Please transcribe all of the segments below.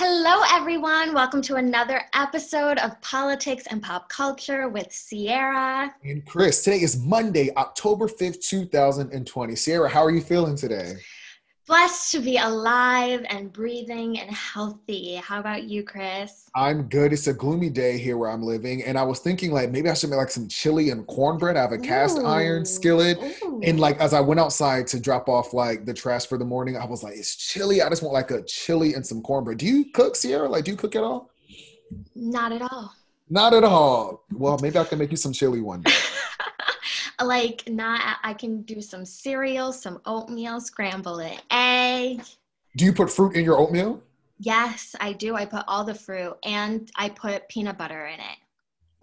Hello, everyone. Welcome to another episode of Politics and Pop Culture with Sierra and Chris. Today is Monday, October 5th, 2020. Sierra, how are you feeling today? Blessed to be alive and breathing and healthy. How about you, Chris? I'm good. It's a gloomy day here where I'm living, and I was thinking like maybe I should make like some chili and cornbread. I have a cast Ooh. iron skillet, Ooh. and like as I went outside to drop off like the trash for the morning, I was like, it's chilly. I just want like a chili and some cornbread. Do you cook, Sierra? Like, do you cook at all? Not at all. Not at all. Well, maybe I can make you some chili one day. like not I can do some cereal, some oatmeal, scramble it, egg. Do you put fruit in your oatmeal? Yes, I do. I put all the fruit and I put peanut butter in it.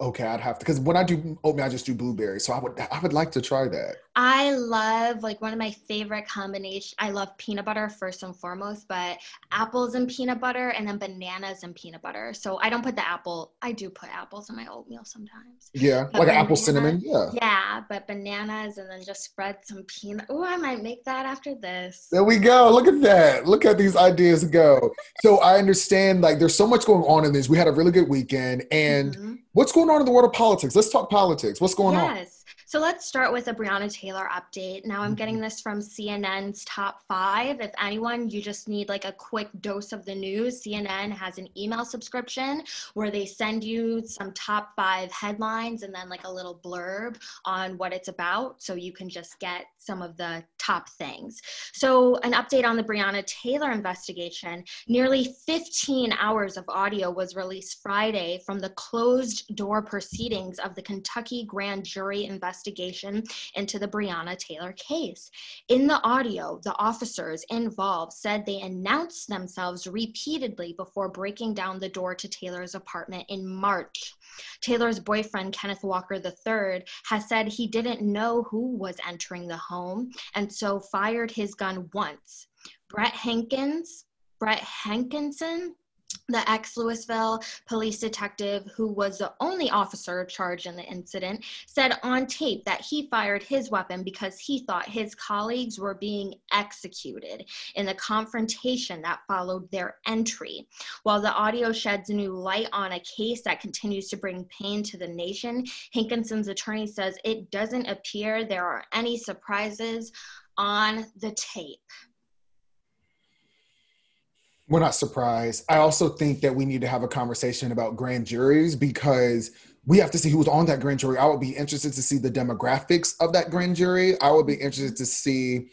Okay, I'd have to because when I do oatmeal, I just do blueberries. So I would I would like to try that. I love like one of my favorite combination. I love peanut butter first and foremost, but apples and peanut butter, and then bananas and peanut butter. So I don't put the apple. I do put apples in my oatmeal sometimes. Yeah, but like banana, apple cinnamon. Yeah. Yeah, but bananas and then just spread some peanut. Oh, I might make that after this. There we go. Look at that. Look at these ideas go. so I understand like there's so much going on in this. We had a really good weekend, and mm-hmm. what's going on in the world of politics? Let's talk politics. What's going yes. on? So let's start with a Breonna Taylor update. Now I'm getting mm-hmm. this from CNN's top five. If anyone, you just need like a quick dose of the news, CNN has an email subscription where they send you some top five headlines and then like a little blurb on what it's about. So you can just get some of the top things. So, an update on the Breonna Taylor investigation nearly 15 hours of audio was released Friday from the closed door proceedings of the Kentucky grand jury investigation into the Breonna Taylor case. In the audio, the officers involved said they announced themselves repeatedly before breaking down the door to Taylor's apartment in March. Taylor's boyfriend, Kenneth Walker III, has said he didn't know who was entering the home and so fired his gun once. Brett Hankins, Brett Hankinson, the ex Louisville police detective, who was the only officer charged in the incident, said on tape that he fired his weapon because he thought his colleagues were being executed in the confrontation that followed their entry. While the audio sheds new light on a case that continues to bring pain to the nation, Hankinson's attorney says it doesn't appear there are any surprises on the tape we're not surprised. I also think that we need to have a conversation about grand juries because we have to see who's on that grand jury. I would be interested to see the demographics of that grand jury. I would be interested to see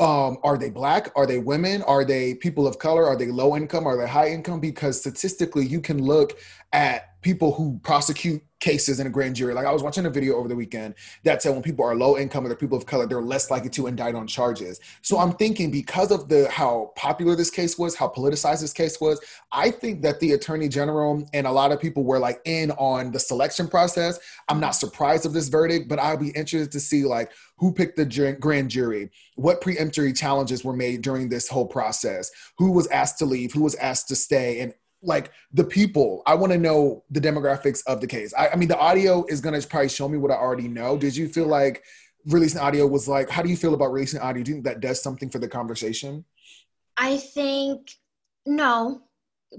um, are they black? Are they women? Are they people of color? Are they low income? Are they high income? Because statistically, you can look at people who prosecute cases in a grand jury. Like I was watching a video over the weekend that said when people are low income or they're people of color, they're less likely to indict on charges. So I'm thinking because of the how popular this case was, how politicized this case was, I think that the attorney general and a lot of people were like in on the selection process. I'm not surprised of this verdict, but I'll be interested to see like who picked the grand jury, what preemptory challenges were made during this whole process, who was asked to leave, who was asked to stay, and like the people. I want to know the demographics of the case. I, I mean, the audio is going to probably show me what I already know. Did you feel like releasing audio was like, how do you feel about releasing audio? Do you think that does something for the conversation? I think no,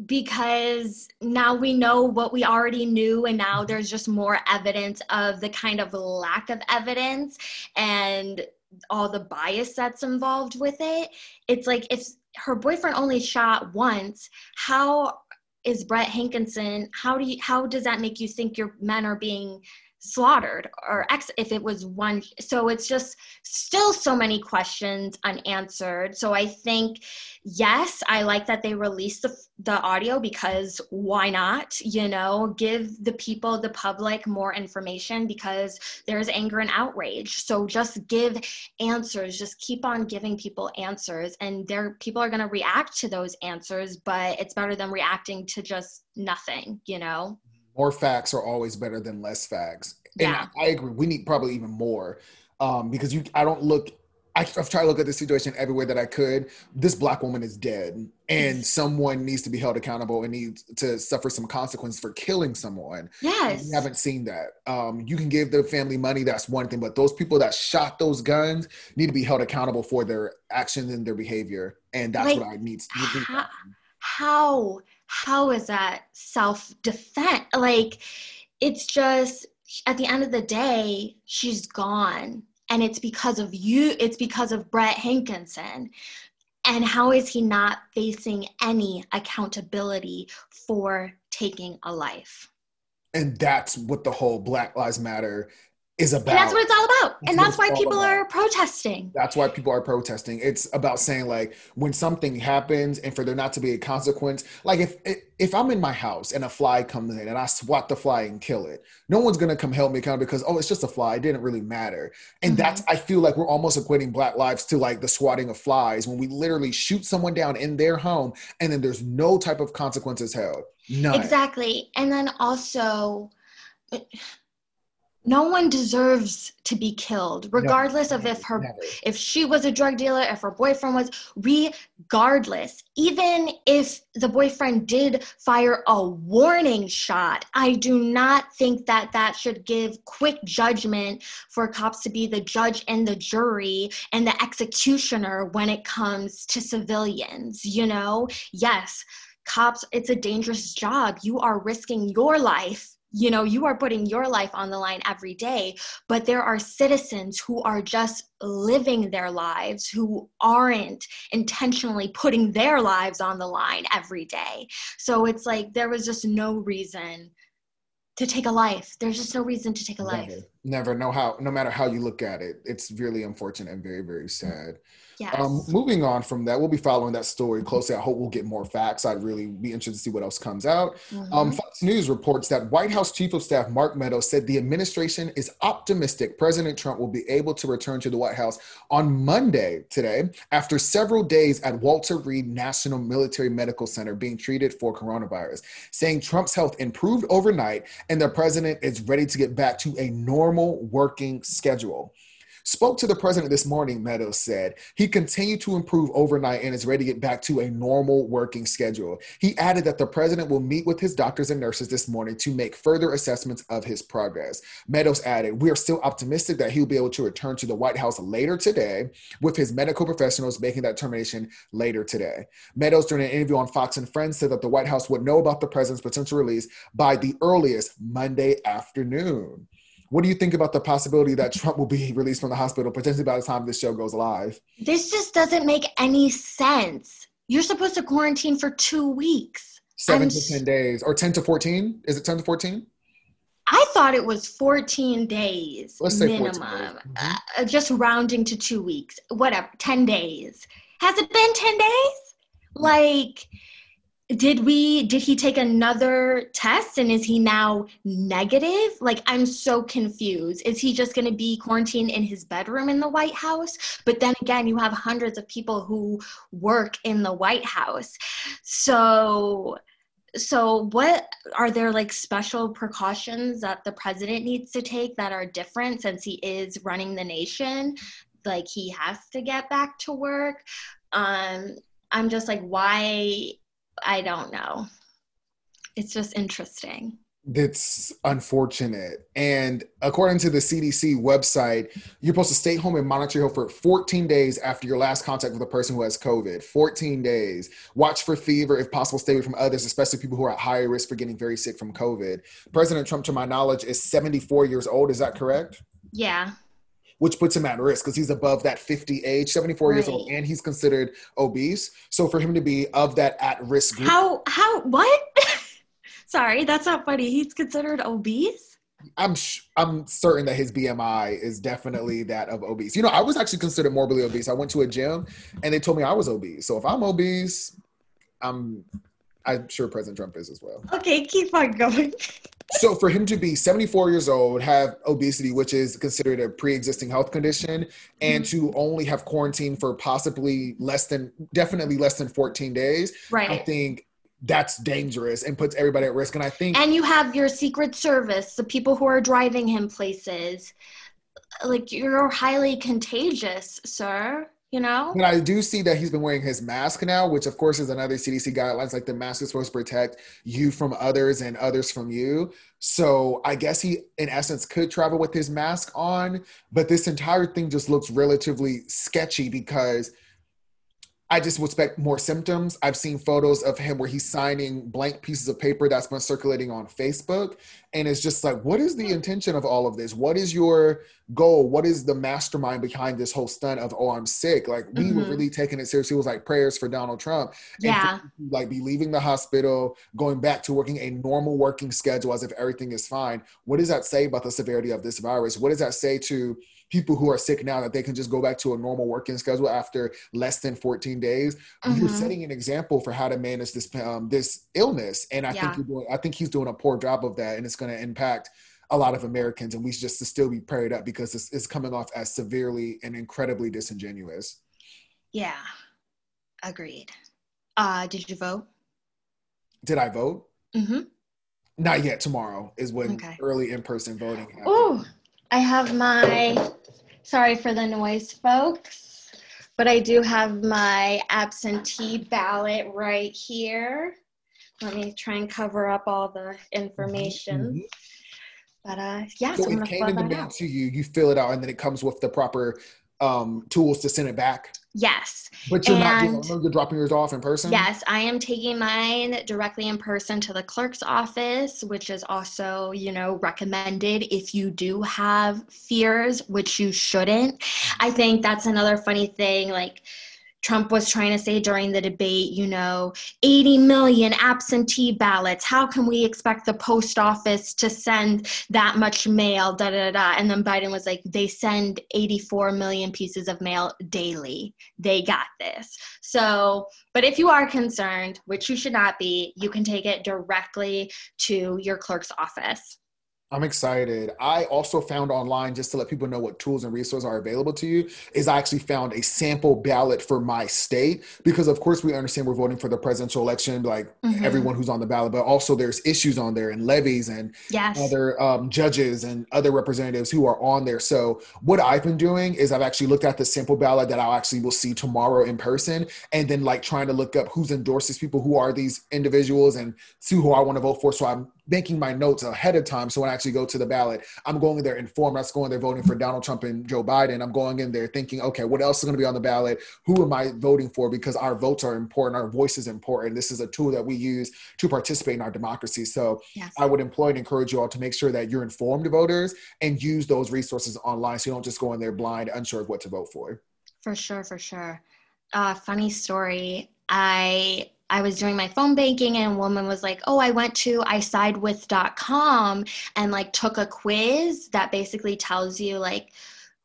because now we know what we already knew and now there's just more evidence of the kind of lack of evidence and all the bias that's involved with it it's like if her boyfriend only shot once how is Brett Hankinson, how do you how does that make you think your men are being slaughtered or ex if it was one so it's just still so many questions unanswered. So i think yes i like that they released the, the audio because why not you know give the people the public more information because there's anger and outrage. So just give answers just keep on giving people answers and there people are going to react to those answers but it's better than reacting to just nothing you know more facts are always better than less facts. And yeah. I, I agree. We need probably even more um, because you. I don't look. I, I've tried to look at the situation everywhere that I could. This black woman is dead, and someone needs to be held accountable and needs to suffer some consequence for killing someone. Yes, we haven't seen that. Um, you can give the family money, that's one thing, but those people that shot those guns need to be held accountable for their actions and their behavior, and that's like, what I need. How, how how is that self defense like it's just at the end of the day she's gone. And it's because of you it's because of brett hankinson. And how is he not facing any accountability for taking a life? And that's what the whole black lives matter is about. And that's what it's all about. And that's why people about. are protesting. That's why people are protesting. It's about saying like when something happens and for there not to be a consequence. Like if if I'm in my house and a fly comes in and I swat the fly and kill it, no one's gonna come help me count because oh it's just a fly. It didn't really matter. And mm-hmm. that's I feel like we're almost equating black lives to like the swatting of flies when we literally shoot someone down in their home and then there's no type of consequences held. None. Exactly. And then also no one deserves to be killed regardless no, of if her never. if she was a drug dealer if her boyfriend was regardless. Even if the boyfriend did fire a warning shot i do not think that that should give quick judgment for cops to be the judge and the jury and the executioner when it comes to civilians you know? Yes cops it's a dangerous job. You are risking your life you know you are putting your life on the line every day but there are citizens who are just living their lives who aren't intentionally putting their lives on the line every day. So it's like there was just no reason to take a life. There's just no reason to take a life. Never, never know how no matter how you look at it it's really unfortunate and very very sad Yes. Um, moving on from that, we'll be following that story closely. I hope we'll get more facts. I'd really be interested to see what else comes out. Mm-hmm. Um, Fox News reports that White House Chief of Staff Mark Meadows said the administration is optimistic President Trump will be able to return to the White House on Monday today after several days at Walter Reed National Military Medical Center being treated for coronavirus, saying Trump's health improved overnight and the president is ready to get back to a normal working schedule. Spoke to the president this morning, Meadows said. He continued to improve overnight and is ready to get back to a normal working schedule. He added that the president will meet with his doctors and nurses this morning to make further assessments of his progress. Meadows added, We are still optimistic that he'll be able to return to the White House later today, with his medical professionals making that determination later today. Meadows, during an interview on Fox and Friends, said that the White House would know about the president's potential release by the earliest Monday afternoon. What do you think about the possibility that Trump will be released from the hospital potentially by the time this show goes live? This just doesn't make any sense. You're supposed to quarantine for two weeks. 7 I'm to 10 days or 10 to 14? Is it 10 to 14? I thought it was 14 days Let's say minimum. Days. Mm-hmm. Uh, just rounding to two weeks, whatever, 10 days. Has it been 10 days? Like, did we did he take another test and is he now negative? Like i'm so confused. Is he just going to be quarantined in his bedroom in the white house? But then again you have hundreds of people who work in the white house. So so what are there like special precautions that the president needs to take that are different since he is running the nation? Like he has to get back to work. Um i'm just like why I don't know. It's just interesting. It's unfortunate. And according to the CDC website, you're supposed to stay home and monitor your health for 14 days after your last contact with a person who has COVID. 14 days. Watch for fever. If possible, stay away from others, especially people who are at higher risk for getting very sick from COVID. President Trump, to my knowledge, is 74 years old. Is that correct? Yeah which puts him at risk because he's above that 50 age, 74 right. years old, and he's considered obese. So for him to be of that at risk group. How, how, what? Sorry, that's not funny. He's considered obese? I'm sh- I'm certain that his BMI is definitely that of obese. You know, I was actually considered morbidly obese. I went to a gym and they told me I was obese. So if I'm obese, I'm I'm sure President Trump is as well. Okay, keep on going. so for him to be 74 years old, have obesity, which is considered a pre-existing health condition, and mm-hmm. to only have quarantine for possibly less than definitely less than 14 days, right. I think that's dangerous and puts everybody at risk. And I think And you have your secret service, the people who are driving him places. Like you're highly contagious, sir you know? But I do see that he's been wearing his mask now, which of course is another CDC guidelines. Like the mask is supposed to protect you from others and others from you. So I guess he, in essence, could travel with his mask on. But this entire thing just looks relatively sketchy because I just would expect more symptoms. I've seen photos of him where he's signing blank pieces of paper that's been circulating on Facebook. And it's just like, what is the intention of all of this? What is your goal? What is the mastermind behind this whole stunt of, oh, I'm sick? Like, we mm-hmm. were really taking it seriously. It was like prayers for Donald Trump. Yeah. like, be leaving the hospital, going back to working a normal working schedule as if everything is fine. What does that say about the severity of this virus? What does that say to people who are sick now that they can just go back to a normal working schedule after less than 14 days. Mm-hmm. You're setting an example for how to manage this um, this illness, and I yeah. think you're doing. I think he's doing a poor job of that, and it's going to impact a lot of Americans, and we should just still be prayed up because it's, it's coming off as severely and incredibly disingenuous. Yeah, agreed. Uh, did you vote? Did I vote? Mm-hmm. Not yet. Tomorrow is when okay. early in person voting. Oh, I have my, sorry for the noise, folks, but I do have my absentee ballot right here. Let me try and cover up all the information. Mm-hmm. But uh, yeah, so, so it came in the mail to you. You fill it out, and then it comes with the proper um, tools to send it back. Yes. But you're and not you're dropping yours off in person? Yes, I am taking mine directly in person to the clerk's office, which is also, you know, recommended if you do have fears, which you shouldn't. I think that's another funny thing. Like, Trump was trying to say during the debate, you know, 80 million absentee ballots. How can we expect the post office to send that much mail? Da da da. And then Biden was like, they send 84 million pieces of mail daily. They got this. So, but if you are concerned, which you should not be, you can take it directly to your clerk's office. I'm excited. I also found online, just to let people know what tools and resources are available to you, is I actually found a sample ballot for my state because, of course, we understand we're voting for the presidential election, like mm-hmm. everyone who's on the ballot, but also there's issues on there and levies and yes. other um, judges and other representatives who are on there. So, what I've been doing is I've actually looked at the sample ballot that I'll actually will see tomorrow in person, and then like trying to look up who's endorsed these people, who are these individuals, and see who I want to vote for. So I'm making my notes ahead of time. So when I actually go to the ballot, I'm going in there informed. I'm going there voting for Donald Trump and Joe Biden. I'm going in there thinking, okay, what else is going to be on the ballot? Who am I voting for? Because our votes are important. Our voice is important. This is a tool that we use to participate in our democracy. So yes. I would employ and encourage you all to make sure that you're informed voters and use those resources online so you don't just go in there blind, unsure of what to vote for. For sure, for sure. Uh, funny story. I I was doing my phone banking and a woman was like, "Oh, I went to isidewith.com and like took a quiz that basically tells you like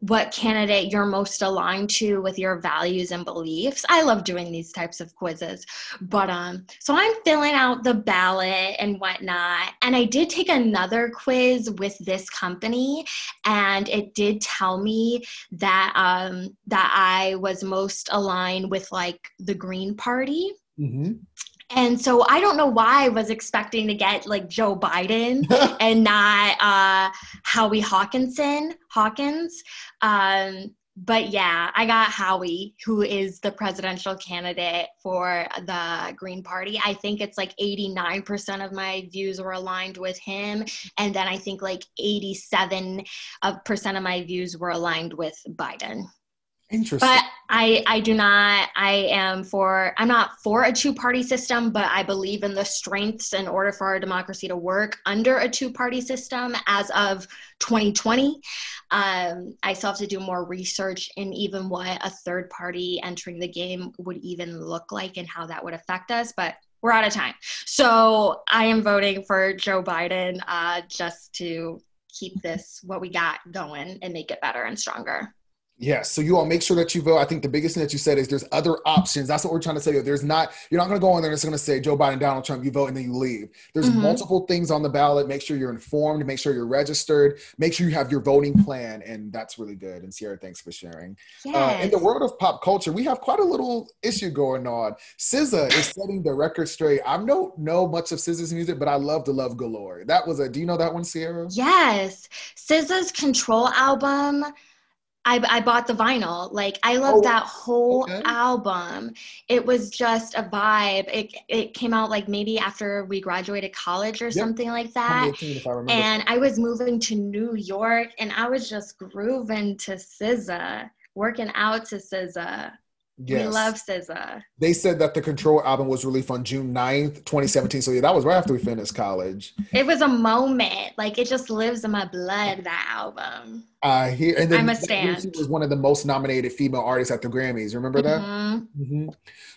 what candidate you're most aligned to with your values and beliefs. I love doing these types of quizzes. But um so I'm filling out the ballot and whatnot. And I did take another quiz with this company and it did tell me that um that I was most aligned with like the Green Party. Mm-hmm. And so I don't know why I was expecting to get like Joe Biden and not uh, Howie Hawkinson Hawkins. Um, but yeah, I got Howie, who is the presidential candidate for the Green Party. I think it's like 89% of my views were aligned with him. And then I think like 87% of my views were aligned with Biden. Interesting. But I I do not I am for I'm not for a two party system, but I believe in the strengths in order for our democracy to work under a two party system as of 2020. Um, I still have to do more research in even what a third party entering the game would even look like and how that would affect us. But we're out of time. So I am voting for Joe Biden uh, just to keep this what we got going and make it better and stronger. Yes. So you all make sure that you vote. I think the biggest thing that you said is there's other options. That's what we're trying to say. There's not, you're not going to go in there and it's going to say Joe Biden, Donald Trump, you vote and then you leave. There's mm-hmm. multiple things on the ballot. Make sure you're informed, make sure you're registered, make sure you have your voting plan. And that's really good. And Sierra, thanks for sharing. Yes. Uh, in the world of pop culture, we have quite a little issue going on. SZA is setting the record straight. I don't know much of SZA's music, but I love the Love Galore. That was a, do you know that one, Sierra? Yes. SZA's Control album I, I bought the vinyl. Like I love oh, that whole okay. album. It was just a vibe. It it came out like maybe after we graduated college or yep. something like that. I and I was moving to New York and I was just grooving to SZA, working out to SZA. Yes. We love SZA. They said that the Control album was released on June 9th, 2017. So yeah, that was right after we finished college. It was a moment. Like it just lives in my blood, that album. I hear and then I'm a stand. She was one of the most nominated female artists at the Grammys. Remember that? Mm-hmm. Mm-hmm.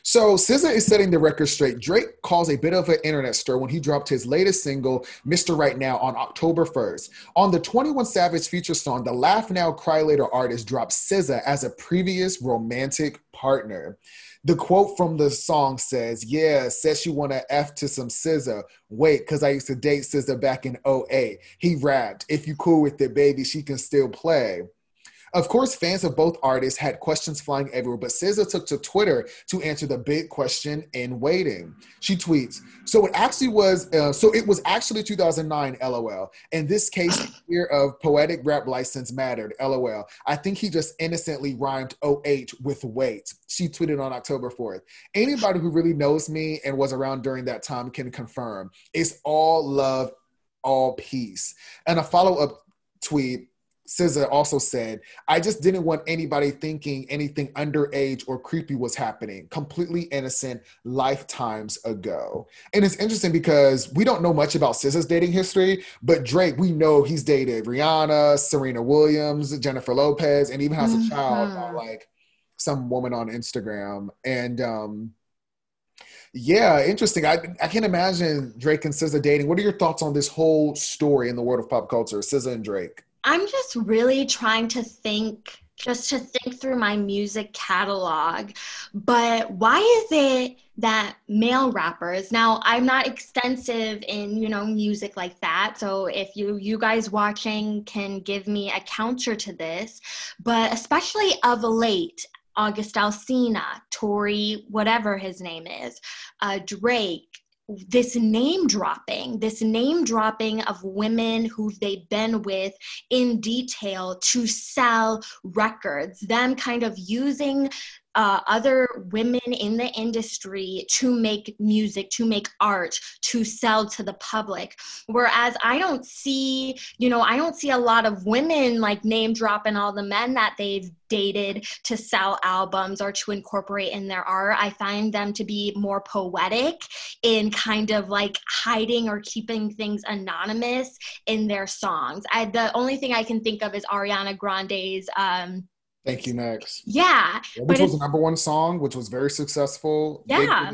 So SZA is setting the record straight. Drake caused a bit of an internet stir when he dropped his latest single, Mr. Right Now, on October 1st. On the 21 Savage feature song, the Laugh Now Cry Later artist dropped SZA as a previous romantic partner. The quote from the song says, Yeah, says she wanna F to some SZA. Wait, cause I used to date SZA back in 08. He rapped, If you cool with it, baby, she can still play. Of course, fans of both artists had questions flying everywhere, but SZA took to Twitter to answer the big question in waiting. She tweets, "So it actually was. Uh, so it was actually 2009. LOL. In this case, fear of poetic rap license mattered. LOL. I think he just innocently rhymed 08 with wait." She tweeted on October 4th. Anybody who really knows me and was around during that time can confirm. It's all love, all peace. And a follow up tweet SZA also said, I just didn't want anybody thinking anything underage or creepy was happening. Completely innocent lifetimes ago. And it's interesting because we don't know much about SZA's dating history, but Drake, we know he's dated Rihanna, Serena Williams, Jennifer Lopez, and even has a child mm-hmm. like some woman on Instagram. And um yeah, interesting. I I can't imagine Drake and SZA dating. What are your thoughts on this whole story in the world of pop culture, SZA and Drake? I'm just really trying to think just to think through my music catalog. But why is it that male rappers now I'm not extensive in, you know, music like that. So if you you guys watching can give me a counter to this, but especially of late, August Alsina, Tory, whatever his name is, uh, Drake, this name dropping, this name dropping of women who they've been with in detail to sell records, them kind of using uh, other women in the industry to make music, to make art, to sell to the public. Whereas I don't see, you know, I don't see a lot of women like name dropping all the men that they've dated to sell albums or to incorporate in their art. I find them to be more poetic in kind of like hiding or keeping things anonymous in their songs. I, the only thing I can think of is Ariana Grande's. Um, Thank you, next. Yeah. yeah which was the number one song, which was very successful. Yeah.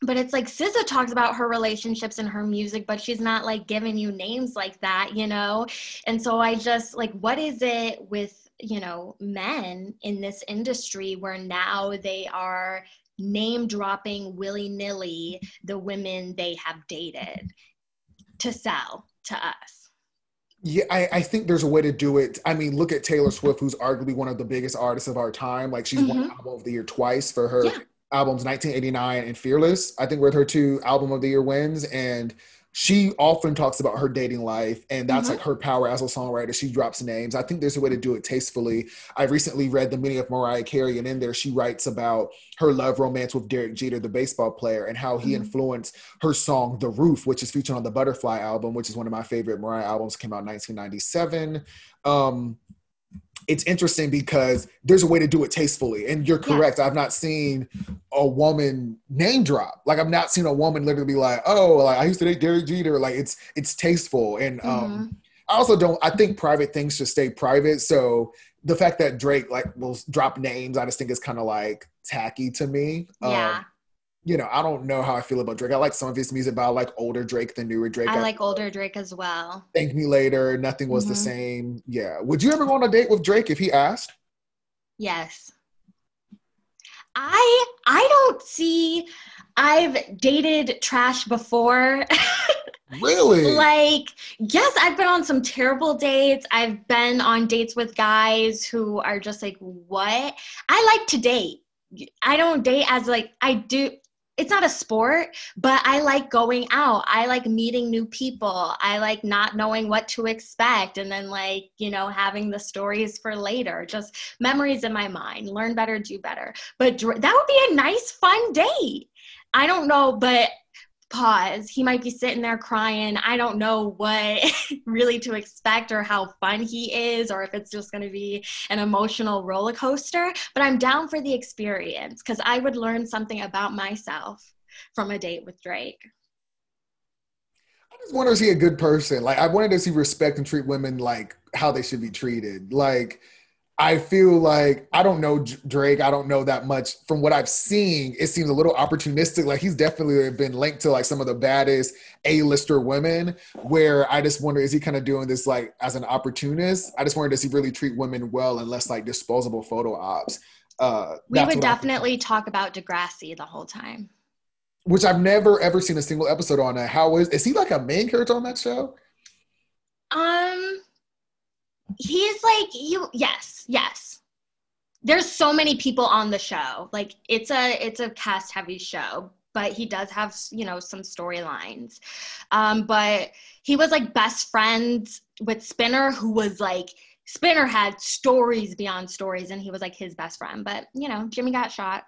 But it's like SZA talks about her relationships and her music, but she's not like giving you names like that, you know? And so I just like, what is it with, you know, men in this industry where now they are name dropping willy nilly the women they have dated to sell to us? Yeah, I, I, think there's a way to do it. I mean, look at Taylor Swift, who's arguably one of the biggest artists of our time. Like she's mm-hmm. won album of the year twice for her yeah. albums 1989 and Fearless. I think were her two album of the year wins. And she often talks about her dating life and that's mm-hmm. like her power as a songwriter she drops names i think there's a way to do it tastefully i recently read the meaning of mariah carey and in there she writes about her love romance with derek jeter the baseball player and how he mm-hmm. influenced her song the roof which is featured on the butterfly album which is one of my favorite mariah albums came out in 1997 um, it's interesting because there's a way to do it tastefully. And you're correct. Yeah. I've not seen a woman name drop. Like I've not seen a woman literally be like, "Oh, like I used to date Derek Jeter." Like it's it's tasteful. And um, mm-hmm. I also don't. I think private things should stay private. So the fact that Drake like will drop names, I just think is kind of like tacky to me. Yeah. Um, you know, I don't know how I feel about Drake. I like some of his music, but I like older Drake than newer Drake. I, like older Drake as well. Thank Me Later, Nothing Was mm-hmm. the Same. Yeah. Would you ever go on a date with Drake if he asked? Yes. I I don't see I've dated trash before. really? like, yes, I've been on some terrible dates. I've been on dates with guys who are just like, "What?" I like to date. I don't date as like I do it's not a sport, but I like going out. I like meeting new people. I like not knowing what to expect and then like, you know, having the stories for later. Just memories in my mind. Learn better, do better. But that would be a nice fun date. I don't know, but pause. He might be sitting there crying. I don't know what really to expect or how fun he is, or if it's just going to be an emotional roller coaster. But I'm down for the experience because I would learn something about myself from a date with Drake. I just wonder is he a good person? Like I wanted to see respect and treat women like how they should be treated. Like I feel like I don't know Drake. I don't know that much. From what I've seen, it seems a little opportunistic. Like he's definitely been linked to like some of the baddest A-lister women. Where I just wonder, is he kind of doing this like as an opportunist? I just wonder, does he really treat women well and less like disposable photo ops? Uh, we would definitely talk about Degrassi the whole time. Which I've never ever seen a single episode on that. How is is he like a main character on that show? Um he's like you yes yes. There's so many people on the show. Like it's a it's a cast heavy show but he does have you know some storylines. Um but he was like best friends with spinner who was like spinner had stories beyond stories and he was like his best friend. But you know jimmy got shot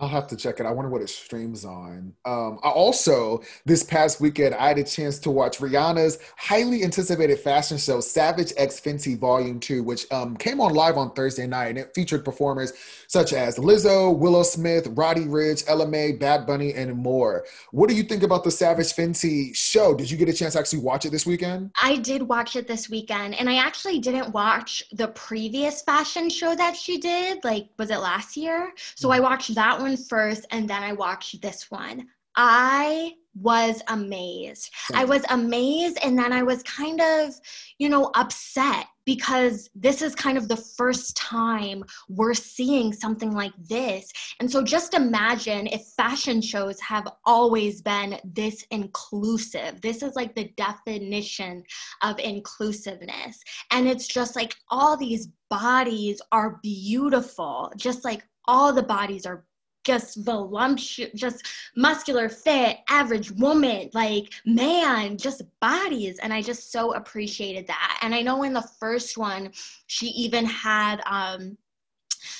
I'll have to check it. I wonder what it streams on. Um, I also, this past weekend, I had a chance to watch Rihanna's highly anticipated fashion show, Savage X Fenty Volume 2, which um, came on live on Thursday night. And it featured performers such as Lizzo, Willow Smith, Roddy Ricch, Ella Mai, Bad Bunny, and more. What do you think about the Savage Fenty show? Did you get a chance to actually watch it this weekend? I did watch it this weekend. And I actually didn't watch the previous fashion show that she did. Like, was it last year? So. I watched that one one first and then I watched this one. I was amazed. I was amazed and then I was kind of, you know, upset because this is kind of the first time we're seeing something like this. And so just imagine if fashion shows have always been this inclusive. This is like the definition of inclusiveness. And it's just like all these bodies are beautiful, just like all the bodies are just voluptuous, just muscular, fit, average woman, like man, just bodies. And I just so appreciated that. And I know in the first one, she even had um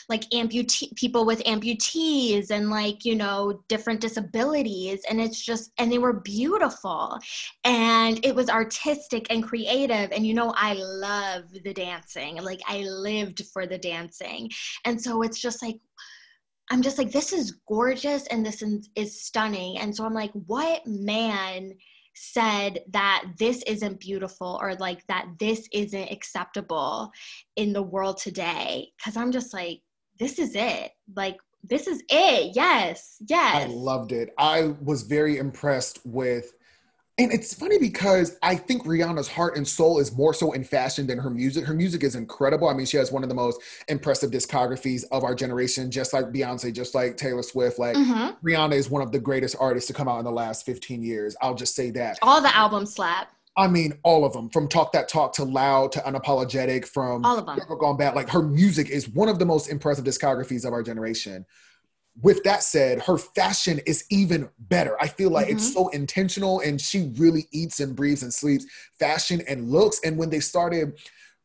like amputee people with amputees and like you know different disabilities. And it's just and they were beautiful. And it was artistic and creative. And you know i love the dancing. Like i lived for the dancing. And so it's just like I'm just like, this is gorgeous and this is stunning. And so I'm like, what man said that this isn't beautiful or like that this isn't acceptable in the world today? Because I'm just like, this is it. Like, this is it. Yes. Yes. I loved it. I was very impressed with and it's funny because I think Rihanna's heart and soul is more so in fashion than her music. Her music is incredible. I mean, she has one of the most impressive discographies of our generation, just like Beyonce, just like Taylor Swift. Like mm-hmm. Rihanna is one of the greatest artists to come out in the last 15 years. I'll just say that. All the albums slap. I mean, all of them, from Talk That Talk to Loud to Unapologetic, from all of them. Never Gone Bad. Like her music is one of the most impressive discographies of our generation with that said, her fashion is even better. I feel like mm-hmm. it's so intentional and she really eats and breathes and sleeps fashion and looks. And when they started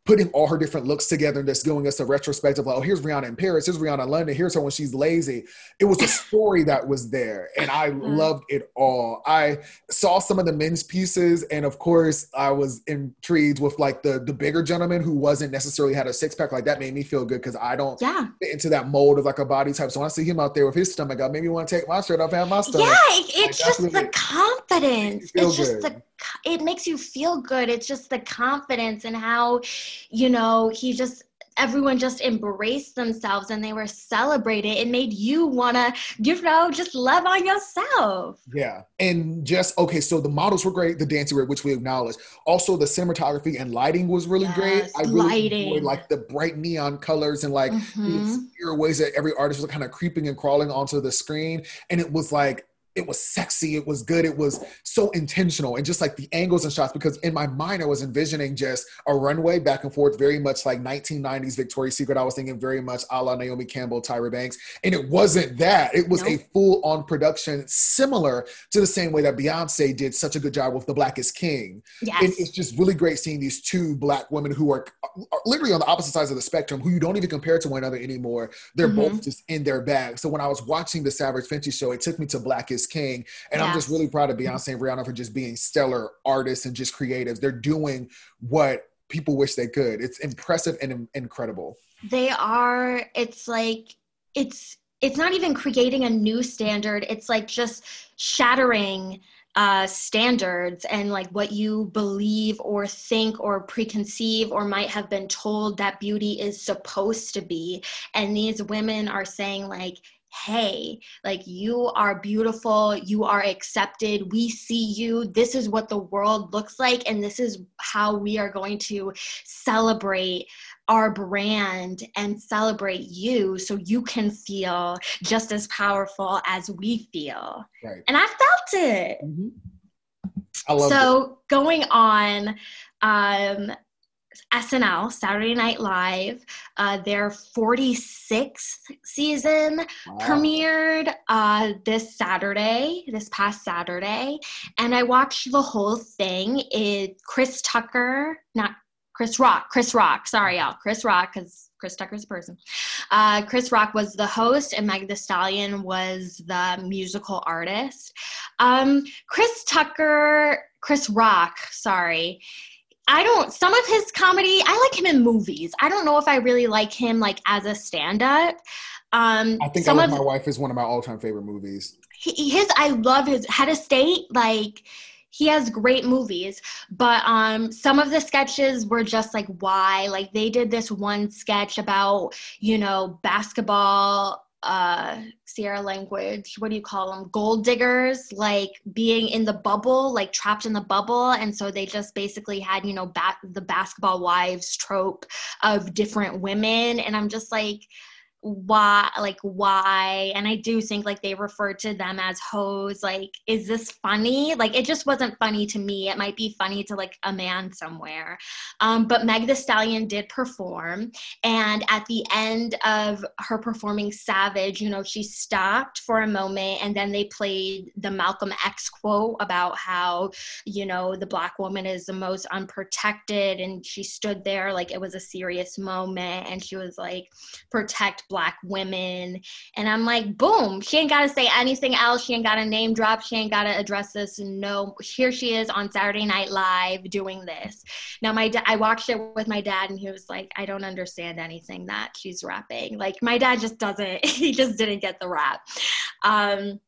putting all her different looks together and just giving us a retrospective like, oh, here's Rihanna in Paris, here's Rihanna in London, here's her when she's lazy. It was a story that was there, and I mm-hmm. loved it all. I saw some of the men's pieces, and of course, I was intrigued with like the the bigger gentleman who wasn't necessarily had a six pack. Like that made me feel good because I don't yeah. fit into that mold of like a body type. So when I see him out there with his stomach out, maybe want to take my shirt off and have my stomach. Yeah, it's like, just the confidence. It's just the it makes you feel good. It's just the confidence and how, you know, he just everyone just embraced themselves and they were celebrated. It made you wanna, you know, just love on yourself. Yeah. And just okay, so the models were great, the dancing which we acknowledge. Also the cinematography and lighting was really yes, great. I really lighting. enjoyed like the bright neon colors and like mm-hmm. ways that every artist was kind of creeping and crawling onto the screen. And it was like it was sexy it was good it was so intentional and just like the angles and shots because in my mind i was envisioning just a runway back and forth very much like 1990s victoria's secret. I was thinking very much a la naomi campbell tyra banks and it wasn't that. It was a full-on production similar to the same way that beyonce did such a good job with the black is king yes. And it's just really great seeing these two black women who are, are, literally on the opposite sides of the spectrum who you don't even compare to one another anymore. They're mm-hmm. both just in their bag. So when i was watching the savage fenty show it took me to black is king. And yes. I'm just really proud of Beyonce and Rihanna for just being stellar artists and just creatives. They're doing what people wish they could. It's impressive and incredible. They are. It's like it's it's not even creating a new standard. It's like just shattering uh, standards and like what you believe or think or preconceive or might have been told that beauty is supposed to be. And these women are saying, like, hey, like you are beautiful, you are accepted, we see you, this is what the world looks like, and this is how we are going to celebrate our brand and celebrate you so you can feel just as powerful as we feel. Right. And I felt it. Mm-hmm. I love so it. going on um, SNL, Saturday Night Live, uh, their 46th season wow. premiered uh, this Saturday, this past Saturday. And I watched the whole thing. It Chris Tucker, not Chris Rock, Chris Rock, sorry, y'all, Chris Rock, because Chris Tucker's a person. Uh, Chris Rock was the host, and Meg The Stallion was the musical artist. Um, Chris Tucker, Chris Rock, sorry. I don't, some of his comedy, I like him in movies. I don't know if I really like him like as a stand up. Um, I think I Love of, My Wife is one of my all time favorite movies. His, I love his Head of State, like, he has great movies but um some of the sketches were just like why like they did this one sketch about you know basketball uh sierra language what do you call them gold diggers like being in the bubble like trapped in the bubble. And so they just basically had you know bat- the basketball wives trope of different women. And i'm just like why like why and i do think like they refer to them as hoes like is this funny? Like it just wasn't funny to me. It might be funny to like a man somewhere. Um, but meg the stallion did perform and at the end of her performing savage you know she stopped for a moment and then they played the malcolm x quote about how you know the black woman is the most unprotected and she stood there like it was a serious moment and she was like protect black women. And I'm like, boom, she ain't got to say anything else. She ain't got to name drop. She ain't got to address this. No, here she is on Saturday Night Live doing this. Now, my da- I watched it with my dad, and he was like, I don't understand anything that she's rapping. Like, my dad just doesn't, he just didn't get the rap. Um,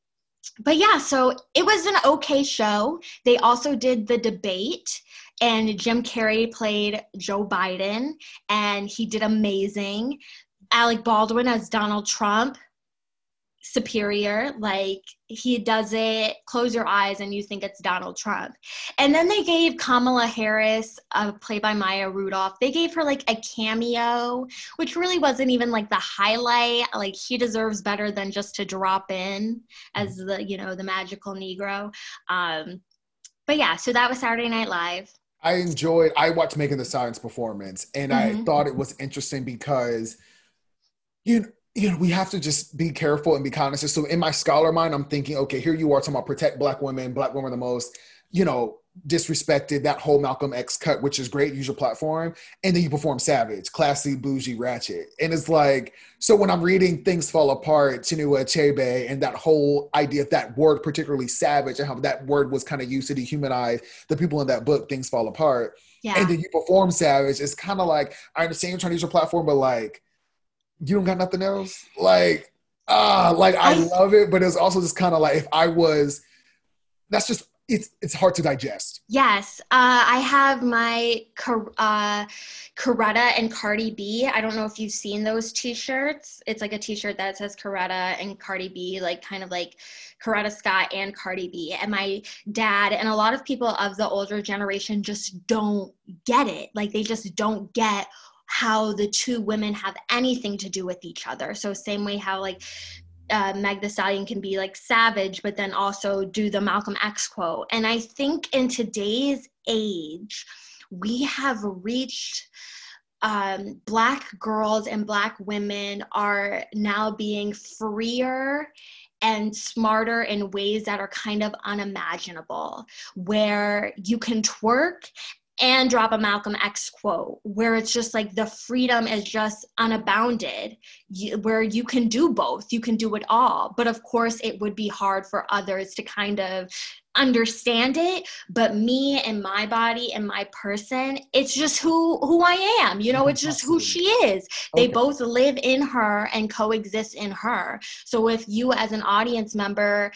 but yeah, so it was an okay show. They also did the debate and Jim Carrey played Joe Biden, and he did amazing. Alec Baldwin as Donald Trump superior. Like he does it close your eyes and you think it's donald trump. And then they gave kamala harris uh, play by maya rudolph. They gave her like a cameo which really wasn't even like the highlight. Like she deserves better than just to drop in as the you know the magical negro. Um but yeah so that was saturday night live. I enjoyed i watched Megan Thee Stallion's performance and mm-hmm. i thought it was interesting because you know, you know, we have to just be careful and be cognizant. So in my scholar mind, I'm thinking, okay, here you are talking about protect black women, black women the most, you know, disrespected that whole Malcolm X cut, which is great, use your platform. And then you perform Savage, classy, bougie, ratchet. And it's like, so when I'm reading Things Fall Apart, Chinua Achebe, and that whole idea of that word, particularly savage, and how that word was kind of used to dehumanize the people in that book, Things Fall Apart. Yeah. And then you perform Savage, it's kind of like, I understand you're trying to use your platform, but like, you don't got nothing else? Like, ah, like I, I love it, but it's also just kind of like if I was, that's just it's it's hard to digest. Yes, uh, I have my uh, Coretta and Cardi B. I don't know if you've seen those T-shirts. It's like a T-shirt that says Coretta and Cardi B, like kind of like Coretta Scott and Cardi B. And my dad and a lot of people of the older generation just don't get it. Like they just don't get how the two women have anything to do with each other. So same way how like uh, Meg the Stallion can be like savage, but then also do the Malcolm X quote. And I think in today's age, we have reached um, Black girls and Black women are now being freer and smarter in ways that are kind of unimaginable, where you can twerk and drop a Malcolm X quote where it's just like the freedom is just unbounded, you, where you can do both, you can do it all. But of course, it would be hard for others to kind of understand it. But me and my body and my person it's just who who i am. You know it's just who she is. They okay. both live in her and coexist in her. So if you as an audience member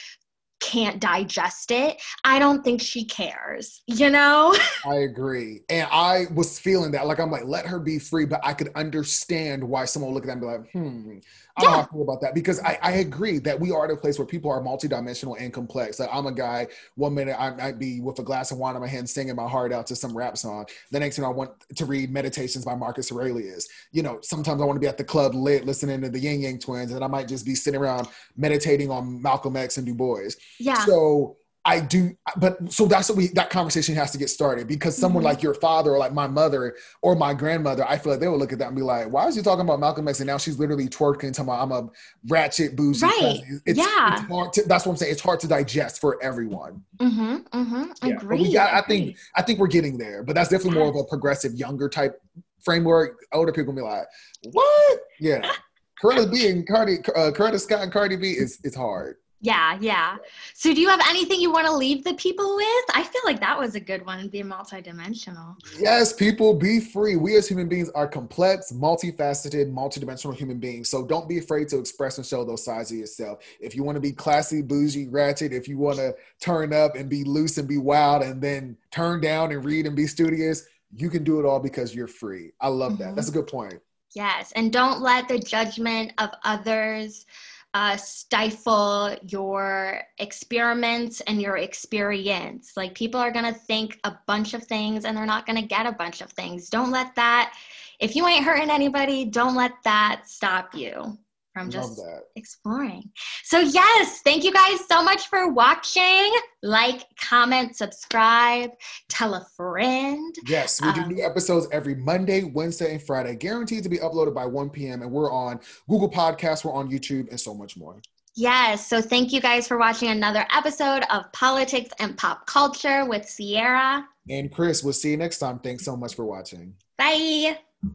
can't digest it i don't think she cares you know i agree and i was feeling that like i'm like let her be free but i could understand why someone would look at that and be like hmm I don't yeah. about that because I, I agree that we are at a place where people are multidimensional and complex. Like I'm a guy, one minute I might be with a glass of wine in my hand singing my heart out to some rap song. The next thing I want to read Meditations by Marcus Aurelius. You know, sometimes I want to be at the club lit listening to the Ying Yang Twins and I might just be sitting around meditating on Malcolm X and Du Bois. Yeah. So I do, but so that's what we that conversation has to get started because someone mm-hmm. like your father or like my mother or my grandmother, I feel like they would look at that and be like, "Why is he talking about Malcolm X?" And now she's literally twerking, talking about I'm a ratchet bougie. Right? It's, yeah. It's hard to, that's what I'm saying. It's hard to digest for everyone. Mm-hmm. Mm-hmm. Yeah. Agree. But we got, I think I think we're getting there, but that's definitely more of a progressive, younger type framework. Older people be like, "What?" Yeah. Curtis B and Cardi, uh, Curtis Scott and Cardi B is it's hard. Yeah, yeah. So, do you have anything you want to leave the people with? I feel like that was a good one, being multidimensional. Yes, people, be free. We as human beings are complex, multifaceted, multidimensional human beings. So, don't be afraid to express and show those sides of yourself. If you want to be classy, bougie, ratchet, if you want to turn up and be loose and be wild, and then turn down and read and be studious, you can do it all because you're free. I love mm-hmm. that. That's a good point. Yes, and don't let the judgment of others uh, stifle your experiments and your experience. Like people are going to think a bunch of things and they're not going to get a bunch of things. Don't let that, if you ain't hurting anybody, don't let that stop you from just exploring. So, yes, thank you guys so much for watching. Like, comment, subscribe, tell a friend. Yes, we um, do new episodes every Monday, Wednesday, and Friday, guaranteed to be uploaded by 1 p.m. And we're on Google Podcasts, we're on YouTube, and so much more. Yes, so thank you guys for watching another episode of Politics and Pop Culture with Sierra and Chris. We'll see you next time. Thanks so much for watching. Bye.